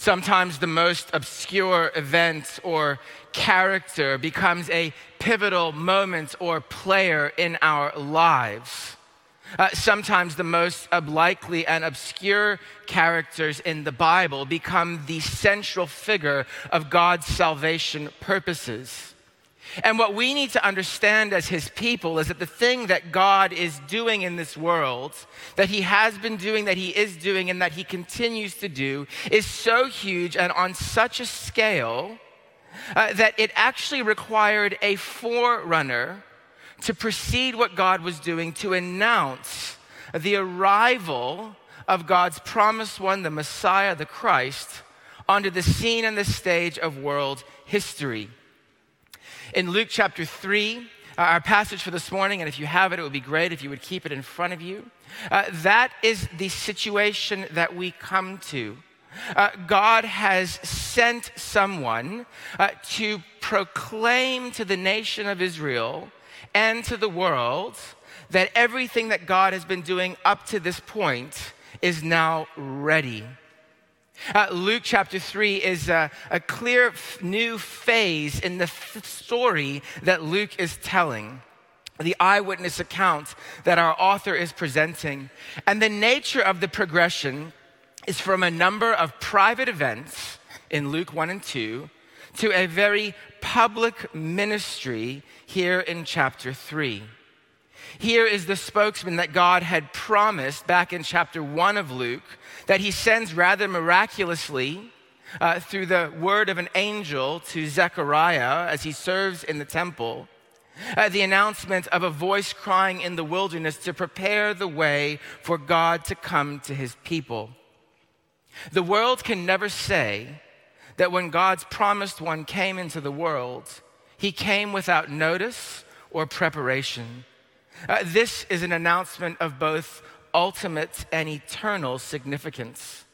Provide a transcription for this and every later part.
Sometimes the most obscure event or character becomes a pivotal moment or player in our lives. Uh, sometimes the most unlikely and obscure characters in the Bible become the central figure of God's salvation purposes. And what we need to understand as his people is that the thing that God is doing in this world, that he has been doing, that he is doing, and that he continues to do, is so huge and on such a scale uh, that it actually required a forerunner to precede what God was doing to announce the arrival of God's promised one, the Messiah, the Christ, onto the scene and the stage of world history. In Luke chapter 3, uh, our passage for this morning, and if you have it, it would be great if you would keep it in front of you. Uh, that is the situation that we come to. Uh, God has sent someone uh, to proclaim to the nation of Israel and to the world that everything that God has been doing up to this point is now ready. Uh, Luke chapter 3 is a, a clear f- new phase in the f- story that Luke is telling, the eyewitness account that our author is presenting. And the nature of the progression is from a number of private events in Luke 1 and 2 to a very public ministry here in chapter 3. Here is the spokesman that God had promised back in chapter 1 of Luke that he sends rather miraculously uh, through the word of an angel to Zechariah as he serves in the temple. Uh, the announcement of a voice crying in the wilderness to prepare the way for God to come to his people. The world can never say that when God's promised one came into the world, he came without notice or preparation. Uh, this is an announcement of both ultimate and eternal significance.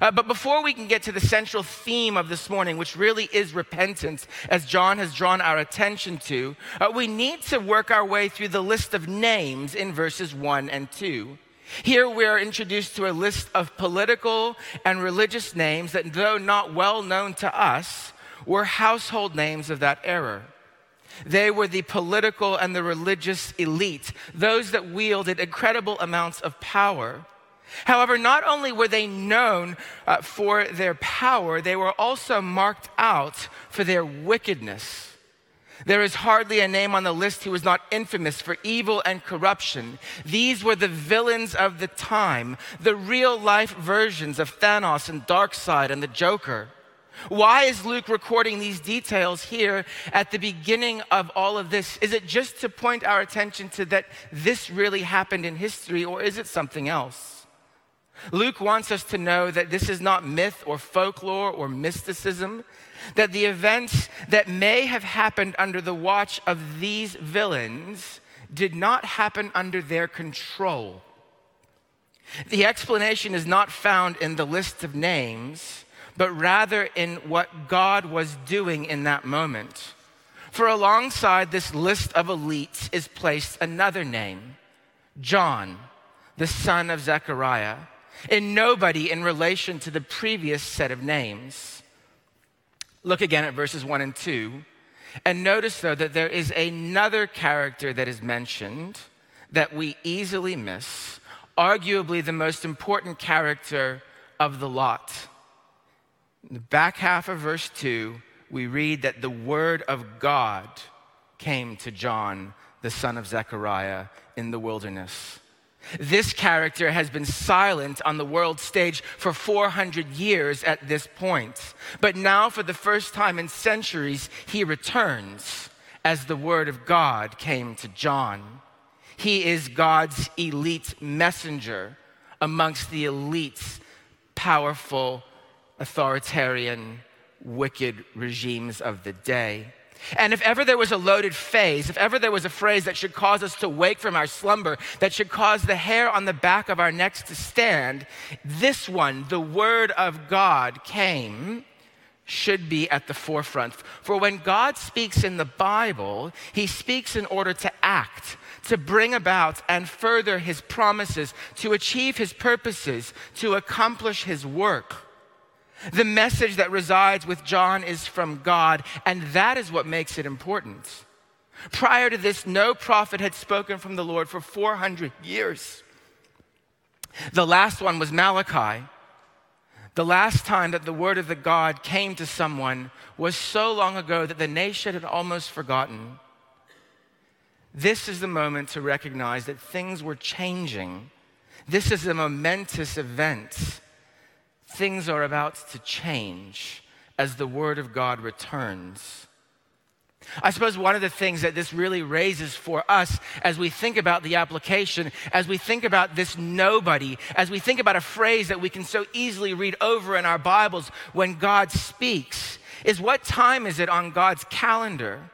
Uh, but before we can get to the central theme of this morning, which really is repentance, as John has drawn our attention to, uh, we need to work our way through the list of names in verses 1 and 2. Here we are introduced to a list of political and religious names that, though not well known to us, were household names of that era. They were the political and the religious elite, those that wielded incredible amounts of power. However, not only were they known uh, for their power, they were also marked out for their wickedness. There is hardly a name on the list who was not infamous for evil and corruption. These were the villains of the time, the real life versions of Thanos and Darkseid and the Joker. Why is Luke recording these details here at the beginning of all of this? Is it just to point our attention to that this really happened in history, or is it something else? Luke wants us to know that this is not myth or folklore or mysticism, that the events that may have happened under the watch of these villains did not happen under their control. The explanation is not found in the list of names but rather in what God was doing in that moment. For alongside this list of elites is placed another name John, the son of Zechariah, and nobody in relation to the previous set of names. Look again at verses 1 and 2. And notice, though, that there is another character that is mentioned that we easily miss, arguably the most important character of the lot. In the back half of verse 2, we read that the word of God came to John, the son of Zechariah, in the wilderness. This character has been silent on the world stage for 400 years at this point. But now, for the first time in centuries, he returns as the word of God came to John. He is God's elite messenger amongst the elites, powerful authoritarian, wicked regimes of the day. And if ever there was a loaded phase, if ever there was a phrase that should cause us to wake from our slumber, that should cause the hair on the back of our necks to stand, this one, the Word of God, came, should be at the forefront. For when God speaks in the Bible, He speaks in order to act, to bring about and further His promises, to achieve His purposes, to accomplish His work. The message that resides with John is from God, and that is what makes it important. Prior to this, no prophet had spoken from the Lord for 400 years. The last one was Malachi. The last time that the word of the God came to someone was so long ago that the nation had almost forgotten. This is the moment to recognize that things were changing. This is a momentous event. Things are about to change as the word of God returns. I suppose one of the things that this really raises for us as we think about the application, as we think about this nobody, as we think about a phrase that we can so easily read over in our Bibles when God speaks, is what time is it on God's calendar?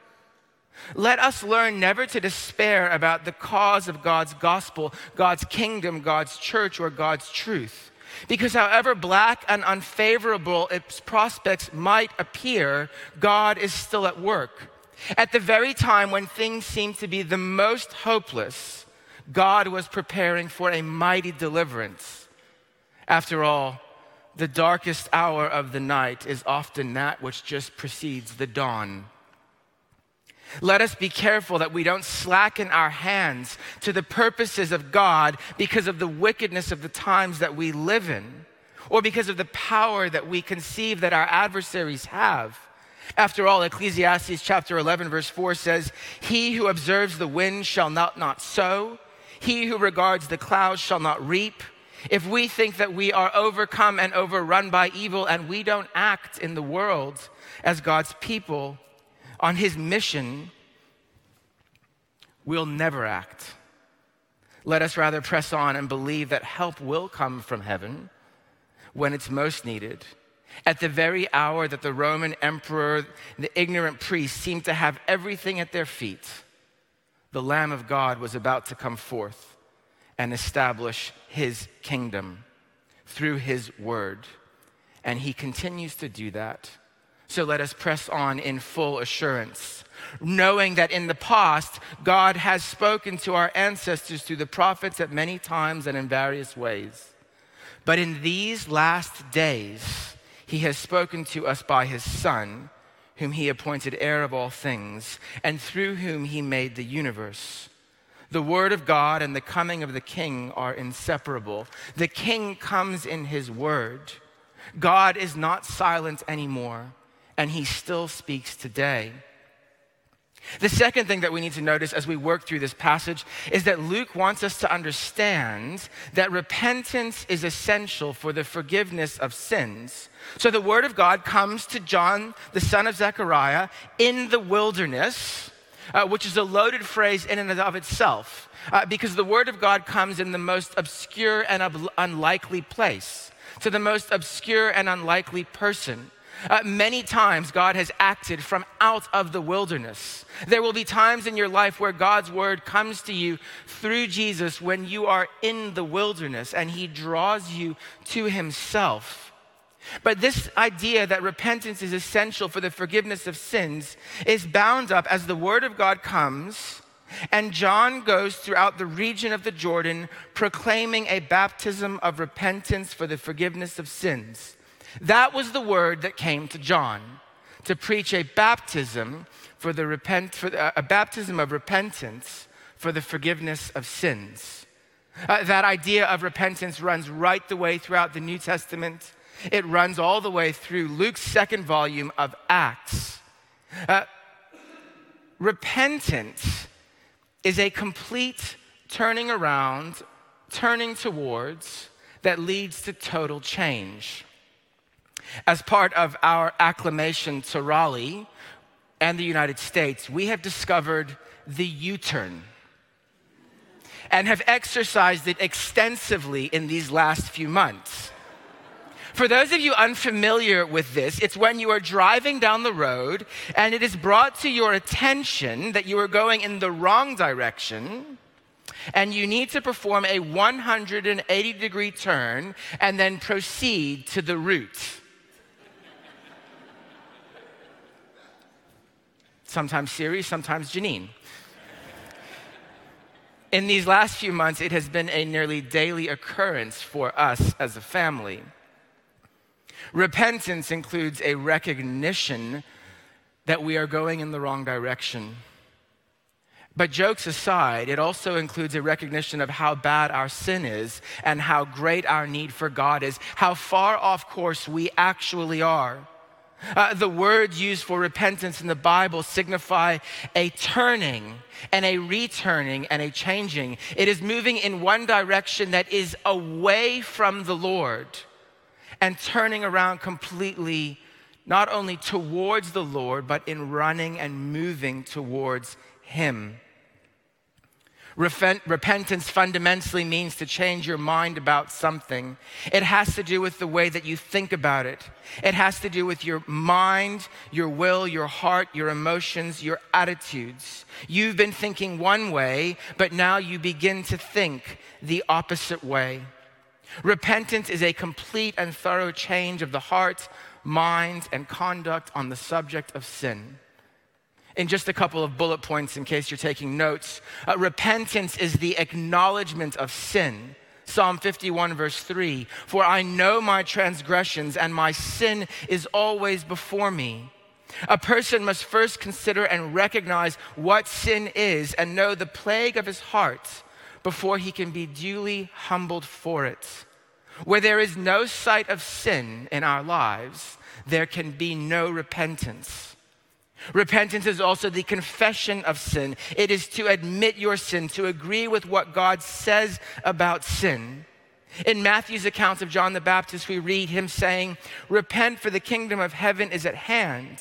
Let us learn never to despair about the cause of God's gospel, God's kingdom, God's church, or God's truth. Because however black and unfavorable its prospects might appear, God is still at work. At the very time when things seemed to be the most hopeless, God was preparing for a mighty deliverance. After all, the darkest hour of the night is often that which just precedes the dawn. Let us be careful that we don't slacken our hands to the purposes of God because of the wickedness of the times that we live in, or because of the power that we conceive that our adversaries have. After all, Ecclesiastes chapter 11, verse 4 says, He who observes the wind shall not, not sow, he who regards the clouds shall not reap. If we think that we are overcome and overrun by evil and we don't act in the world as God's people on his mission, we'll never act. Let us rather press on and believe that help will come from heaven when it's most needed at the very hour that the Roman emperor, the ignorant priests seemed to have everything at their feet, the Lamb of God was about to come forth and establish his kingdom through his word. And he continues to do that. So let us press on in full assurance, knowing that in the past, God has spoken to our ancestors through the prophets at many times and in various ways. But in these last days, he has spoken to us by his Son, whom he appointed heir of all things, and through whom he made the universe. The word of God and the coming of the king are inseparable. The king comes in his word. God is not silent anymore, and he still speaks today. The second thing that we need to notice as we work through this passage is that Luke wants us to understand that repentance is essential for the forgiveness of sins. So the word of God comes to John, the son of Zechariah, in the wilderness, uh, which is a loaded phrase in and of itself, uh, because the word of God comes in the most obscure and ob- unlikely place, to the most obscure and unlikely person. Uh, many times, God has acted from out of the wilderness. There will be times in your life where God's word comes to you through Jesus when you are in the wilderness and he draws you to himself. But this idea that repentance is essential for the forgiveness of sins is bound up as the word of God comes and John goes throughout the region of the Jordan proclaiming a baptism of repentance for the forgiveness of sins. That was the word that came to John to preach a baptism for the repent, for the, a baptism of repentance for the forgiveness of sins. Uh, that idea of repentance runs right the way throughout the New Testament. It runs all the way through Luke's second volume of Acts. Uh, repentance is a complete turning around, turning towards that leads to total change. As part of our acclamation to Raleigh and the United States, we have discovered the U turn and have exercised it extensively in these last few months. For those of you unfamiliar with this, it's when you are driving down the road and it is brought to your attention that you are going in the wrong direction and you need to perform a 180 degree turn and then proceed to the route. Sometimes Siri, sometimes Janine. In these last few months, it has been a nearly daily occurrence for us as a family. Repentance includes a recognition that we are going in the wrong direction. But jokes aside, it also includes a recognition of how bad our sin is and how great our need for God is, how far off course we actually are. Uh, the words used for repentance in the Bible signify a turning and a returning and a changing. It is moving in one direction that is away from the Lord and turning around completely, not only towards the Lord, but in running and moving towards Him. Repentance fundamentally means to change your mind about something. It has to do with the way that you think about it. It has to do with your mind, your will, your heart, your emotions, your attitudes. You've been thinking one way, but now you begin to think the opposite way. Repentance is a complete and thorough change of the heart, mind, and conduct on the subject of sin in just a couple of bullet points in case you're taking notes. Uh, repentance is the acknowledgement of sin. Psalm 51, verse 3 For I know my transgressions, and my sin is always before me. A person must first consider and recognize what sin is and know the plague of his heart before he can be duly humbled for it. Where there is no sight of sin in our lives, there can be no repentance. Repentance is also the confession of sin. It is to admit your sin, to agree with what God says about sin. In Matthew's account of John the Baptist, we read him saying, Repent, for the kingdom of heaven is at hand.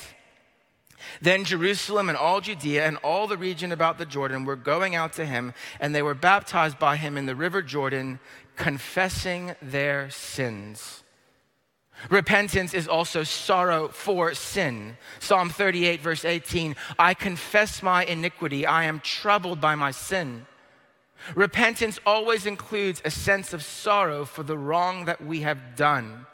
Then Jerusalem and all Judea and all the region about the Jordan were going out to him, and they were baptized by him in the river Jordan, confessing their sins. Repentance is also sorrow for sin. Psalm 38, verse 18 I confess my iniquity, I am troubled by my sin. Repentance always includes a sense of sorrow for the wrong that we have done.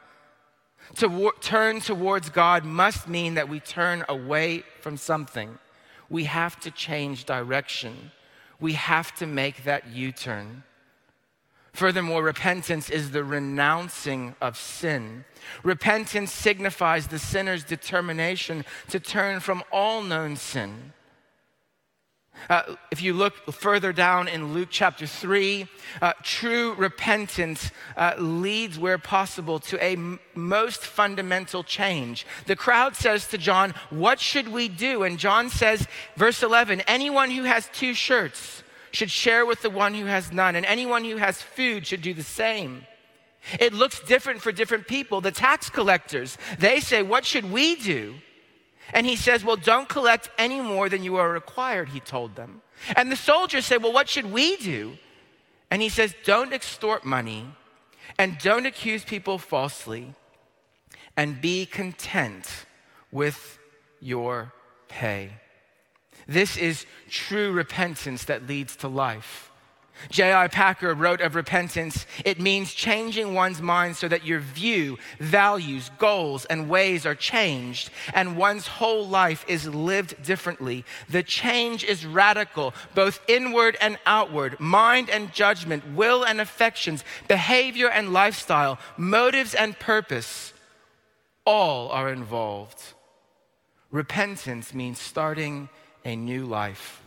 To turn towards God must mean that we turn away from something. We have to change direction. We have to make that U turn. Furthermore, repentance is the renouncing of sin. Repentance signifies the sinner's determination to turn from all known sin. Uh, if you look further down in Luke chapter 3, uh, true repentance uh, leads, where possible, to a m- most fundamental change. The crowd says to John, What should we do? And John says, verse 11, Anyone who has two shirts, should share with the one who has none, and anyone who has food should do the same. It looks different for different people. The tax collectors, they say, What should we do? And he says, Well, don't collect any more than you are required, he told them. And the soldiers say, Well, what should we do? And he says, Don't extort money and don't accuse people falsely and be content with your pay. This is true repentance that leads to life. J.I. Packer wrote of repentance, it means changing one's mind so that your view, values, goals, and ways are changed and one's whole life is lived differently. The change is radical, both inward and outward, mind and judgment, will and affections, behavior and lifestyle, motives and purpose. All are involved. Repentance means starting a new life.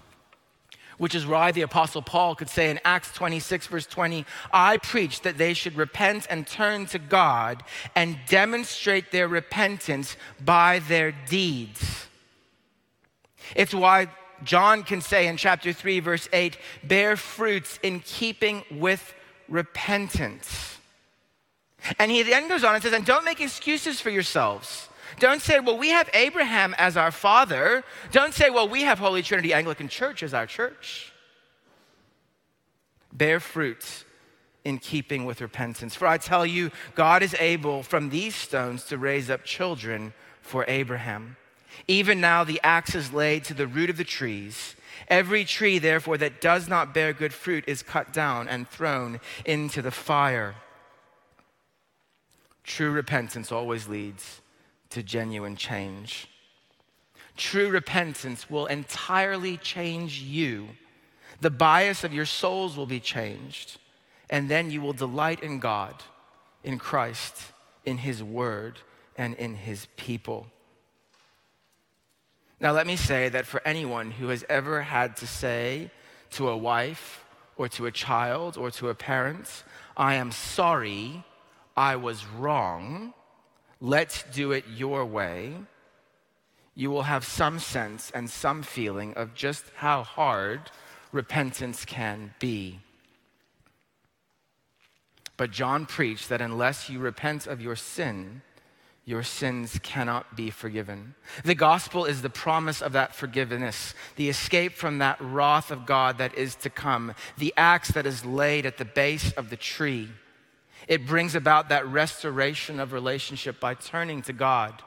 Which is why the Apostle Paul could say in Acts 26, verse 20, I preach that they should repent and turn to God and demonstrate their repentance by their deeds. It's why John can say in chapter 3, verse 8, bear fruits in keeping with repentance. And he then goes on and says, and don't make excuses for yourselves. Don't say, well, we have Abraham as our father. Don't say, well, we have Holy Trinity Anglican Church as our church. Bear fruit in keeping with repentance. For I tell you, God is able from these stones to raise up children for Abraham. Even now, the axe is laid to the root of the trees. Every tree, therefore, that does not bear good fruit is cut down and thrown into the fire. True repentance always leads to genuine change. True repentance will entirely change you. The bias of your souls will be changed, and then you will delight in God, in Christ, in His Word and in His people. Now, let me say that for anyone who has ever had to say to a wife or to a child or to a parent, I am sorry, I was wrong, let's do it your way, you will have some sense and some feeling of just how hard repentance can be. But John preached that unless you repent of your sin, your sins cannot be forgiven. The gospel is the promise of that forgiveness, the escape from that wrath of God that is to come, the axe that is laid at the base of the tree. It brings about that restoration of relationship by turning to God.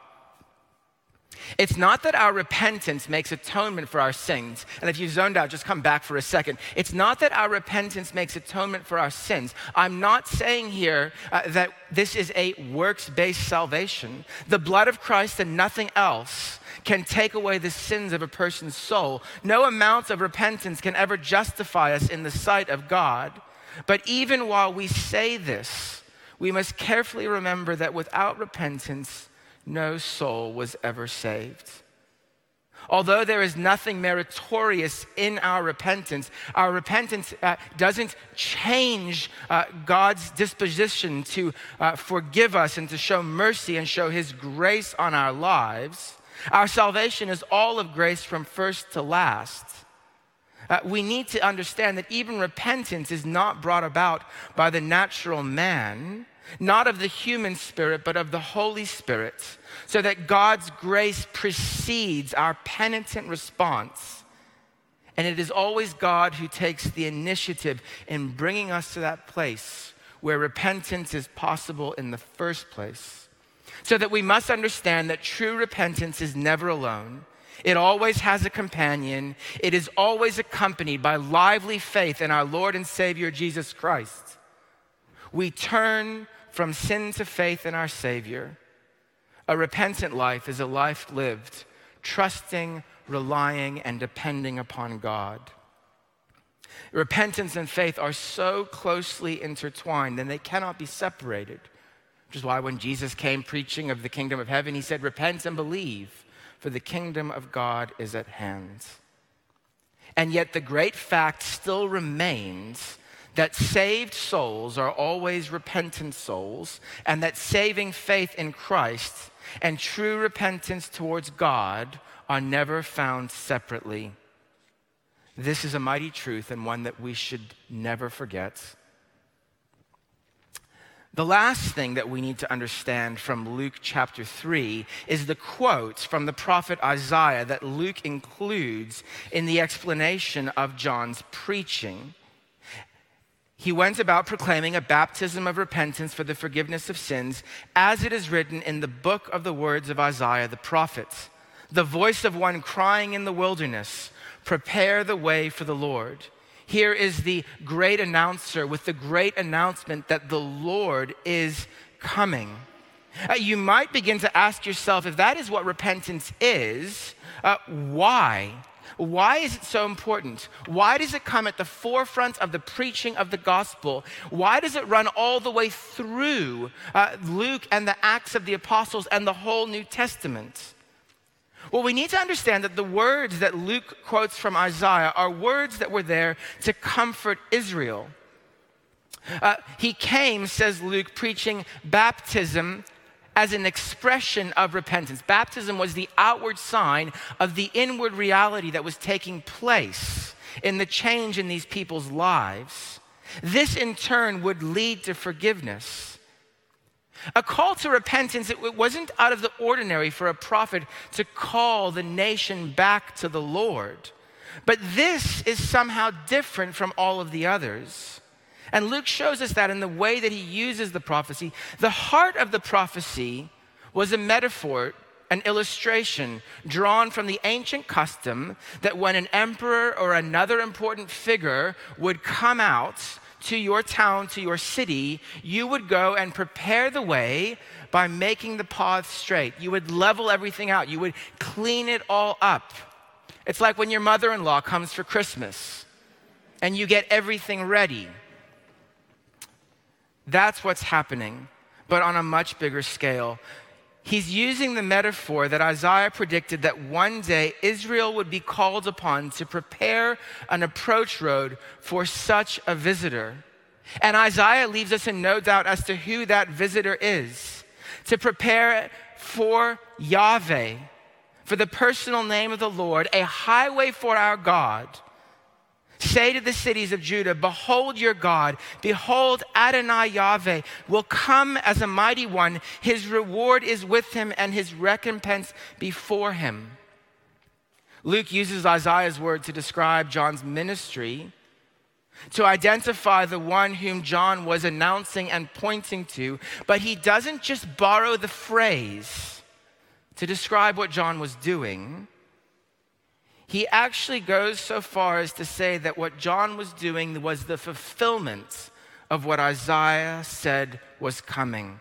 It's not that our repentance makes atonement for our sins. And if you zoned out, just come back for a second. It's not that our repentance makes atonement for our sins. I'm not saying here uh, that this is a works based salvation. The blood of Christ and nothing else can take away the sins of a person's soul. No amount of repentance can ever justify us in the sight of God. But even while we say this, we must carefully remember that without repentance, no soul was ever saved. Although there is nothing meritorious in our repentance, our repentance uh, doesn't change uh, God's disposition to uh, forgive us and to show mercy and show His grace on our lives. Our salvation is all of grace from first to last. Uh, we need to understand that even repentance is not brought about by the natural man, not of the human spirit, but of the Holy Spirit, so that God's grace precedes our penitent response. And it is always God who takes the initiative in bringing us to that place where repentance is possible in the first place. So that we must understand that true repentance is never alone. It always has a companion. It is always accompanied by lively faith in our Lord and Savior Jesus Christ. We turn from sin to faith in our Savior. A repentant life is a life lived trusting, relying, and depending upon God. Repentance and faith are so closely intertwined and they cannot be separated. Which is why when Jesus came preaching of the kingdom of heaven, he said, Repent and believe, for the kingdom of God is at hand. And yet the great fact still remains that saved souls are always repentant souls, and that saving faith in Christ and true repentance towards God are never found separately. This is a mighty truth and one that we should never forget. The last thing that we need to understand from Luke chapter 3 is the quotes from the prophet Isaiah that Luke includes in the explanation of John's preaching he went about proclaiming a baptism of repentance for the forgiveness of sins, as it is written in the book of the words of Isaiah the prophet. The voice of one crying in the wilderness, Prepare the way for the Lord. Here is the great announcer with the great announcement that the Lord is coming. Uh, you might begin to ask yourself if that is what repentance is, uh, why? Why is it so important? Why does it come at the forefront of the preaching of the gospel? Why does it run all the way through uh, Luke and the Acts of the Apostles and the whole New Testament? Well, we need to understand that the words that Luke quotes from Isaiah are words that were there to comfort Israel. Uh, he came, says Luke, preaching baptism as an expression of repentance. Baptism was the outward sign of the inward reality that was taking place in the change in these people's lives. This in turn would lead to forgiveness. A call to repentance, it wasn't out of the ordinary for a prophet to call the nation back to the Lord. But this is somehow different from all of the others. And Luke shows us that in the way that he uses the prophecy. The heart of the prophecy was a metaphor, an illustration drawn from the ancient custom that when an emperor or another important figure would come out to your town, to your city, you would go and prepare the way by making the path straight. You would level everything out, you would clean it all up. It's like when your mother in law comes for Christmas and you get everything ready. That's what's happening. but on a much bigger scale. He's using the metaphor that Isaiah predicted that one day Israel would be called upon to prepare an approach road for such a visitor. And Isaiah leaves us in no doubt as to who that visitor is to prepare for Yahweh, for the personal name of the Lord, a highway for our God Say to the cities of Judah, Behold your God, behold Adonai Yahweh will come as a mighty one. His reward is with him and his recompense before him. Luke uses Isaiah's word to describe John's ministry, to identify the one whom John was announcing and pointing to, but he doesn't just borrow the phrase to describe what John was doing he actually goes so far as to say that what John was doing was the fulfillment of what Isaiah said was coming.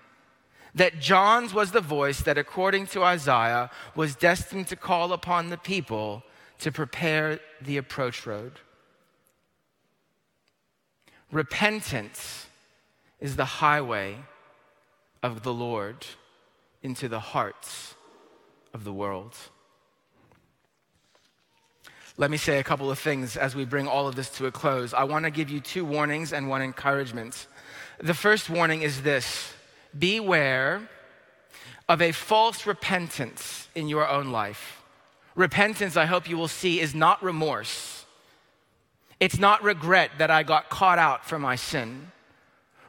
That John's was the voice that, according to Isaiah, was destined to call upon the people to prepare the approach road. Repentance is the highway of the Lord into the hearts of the world. Let me say a couple of things as we bring all of this to a close. I want to give you two warnings and one encouragement. The first warning is this beware of a false repentance in your own life. Repentance, I hope you will see, is not remorse. It's not regret that I got caught out for my sin.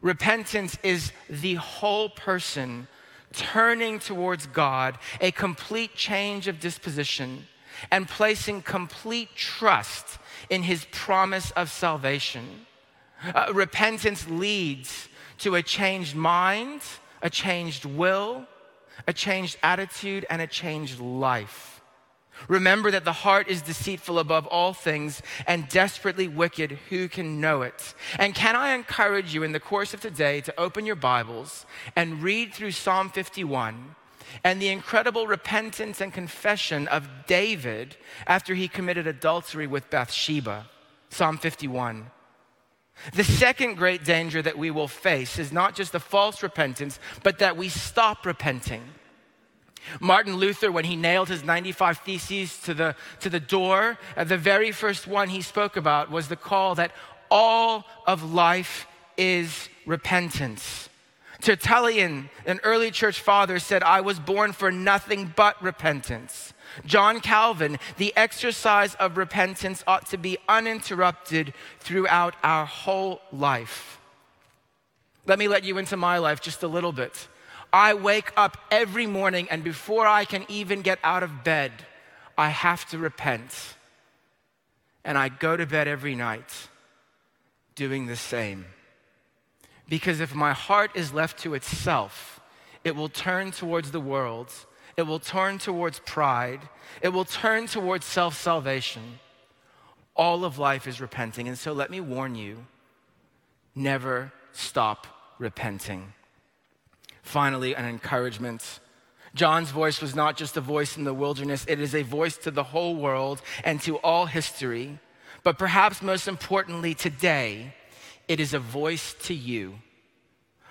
Repentance is the whole person turning towards God, a complete change of disposition and placing complete trust in his promise of salvation. Uh, repentance leads to a changed mind, a changed will, a changed attitude, and a changed life. Remember that the heart is deceitful above all things and desperately wicked. Who can know it? And can I encourage you in the course of today to open your Bibles and read through Psalm 51 and the incredible repentance and confession of David after he committed adultery with Bathsheba. Psalm 51. The second great danger that we will face is not just the false repentance, but that we stop repenting. Martin Luther, when he nailed his 95 Theses to the, to the door, uh, the very first one he spoke about was the call that all of life is repentance. Tertullian, an early church father, said, I was born for nothing but repentance. John Calvin, the exercise of repentance ought to be uninterrupted throughout our whole life. Let me let you into my life just a little bit. I wake up every morning, and before I can even get out of bed, I have to repent. And I go to bed every night doing the same. Because if my heart is left to itself, it will turn towards the world, it will turn towards pride, it will turn towards self salvation. All of life is repenting. And so let me warn you never stop repenting. Finally, an encouragement. John's voice was not just a voice in the wilderness, it is a voice to the whole world and to all history. But perhaps most importantly, today, it is a voice to you,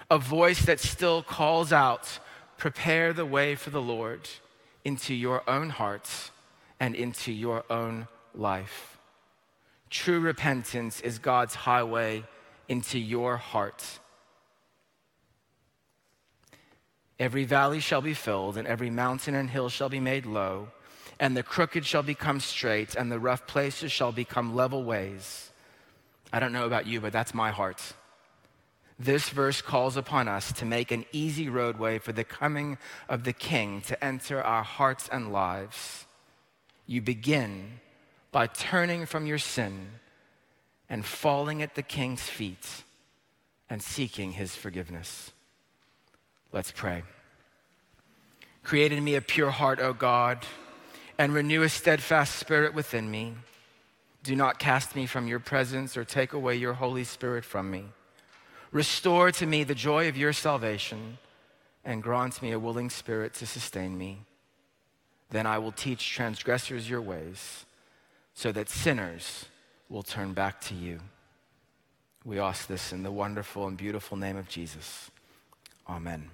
a voice that still calls out, prepare the way for the Lord into your own hearts and into your own life. True repentance is God's highway into your heart. Every valley shall be filled, and every mountain and hill shall be made low, and the crooked shall become straight, and the rough places shall become level ways I don't know about you, but that's my heart. This verse calls upon us to make an easy roadway for the coming of the King to enter our hearts and lives. You begin by turning from your sin and falling at the King's feet and seeking his forgiveness. Let's pray. Create in me a pure heart, O God, and renew a steadfast spirit within me. Do not cast me from your presence or take away your Holy Spirit from me. Restore to me the joy of your salvation and grant me a willing spirit to sustain me. Then I will teach transgressors your ways so that sinners will turn back to you. We ask this in the wonderful and beautiful name of Jesus. Amen.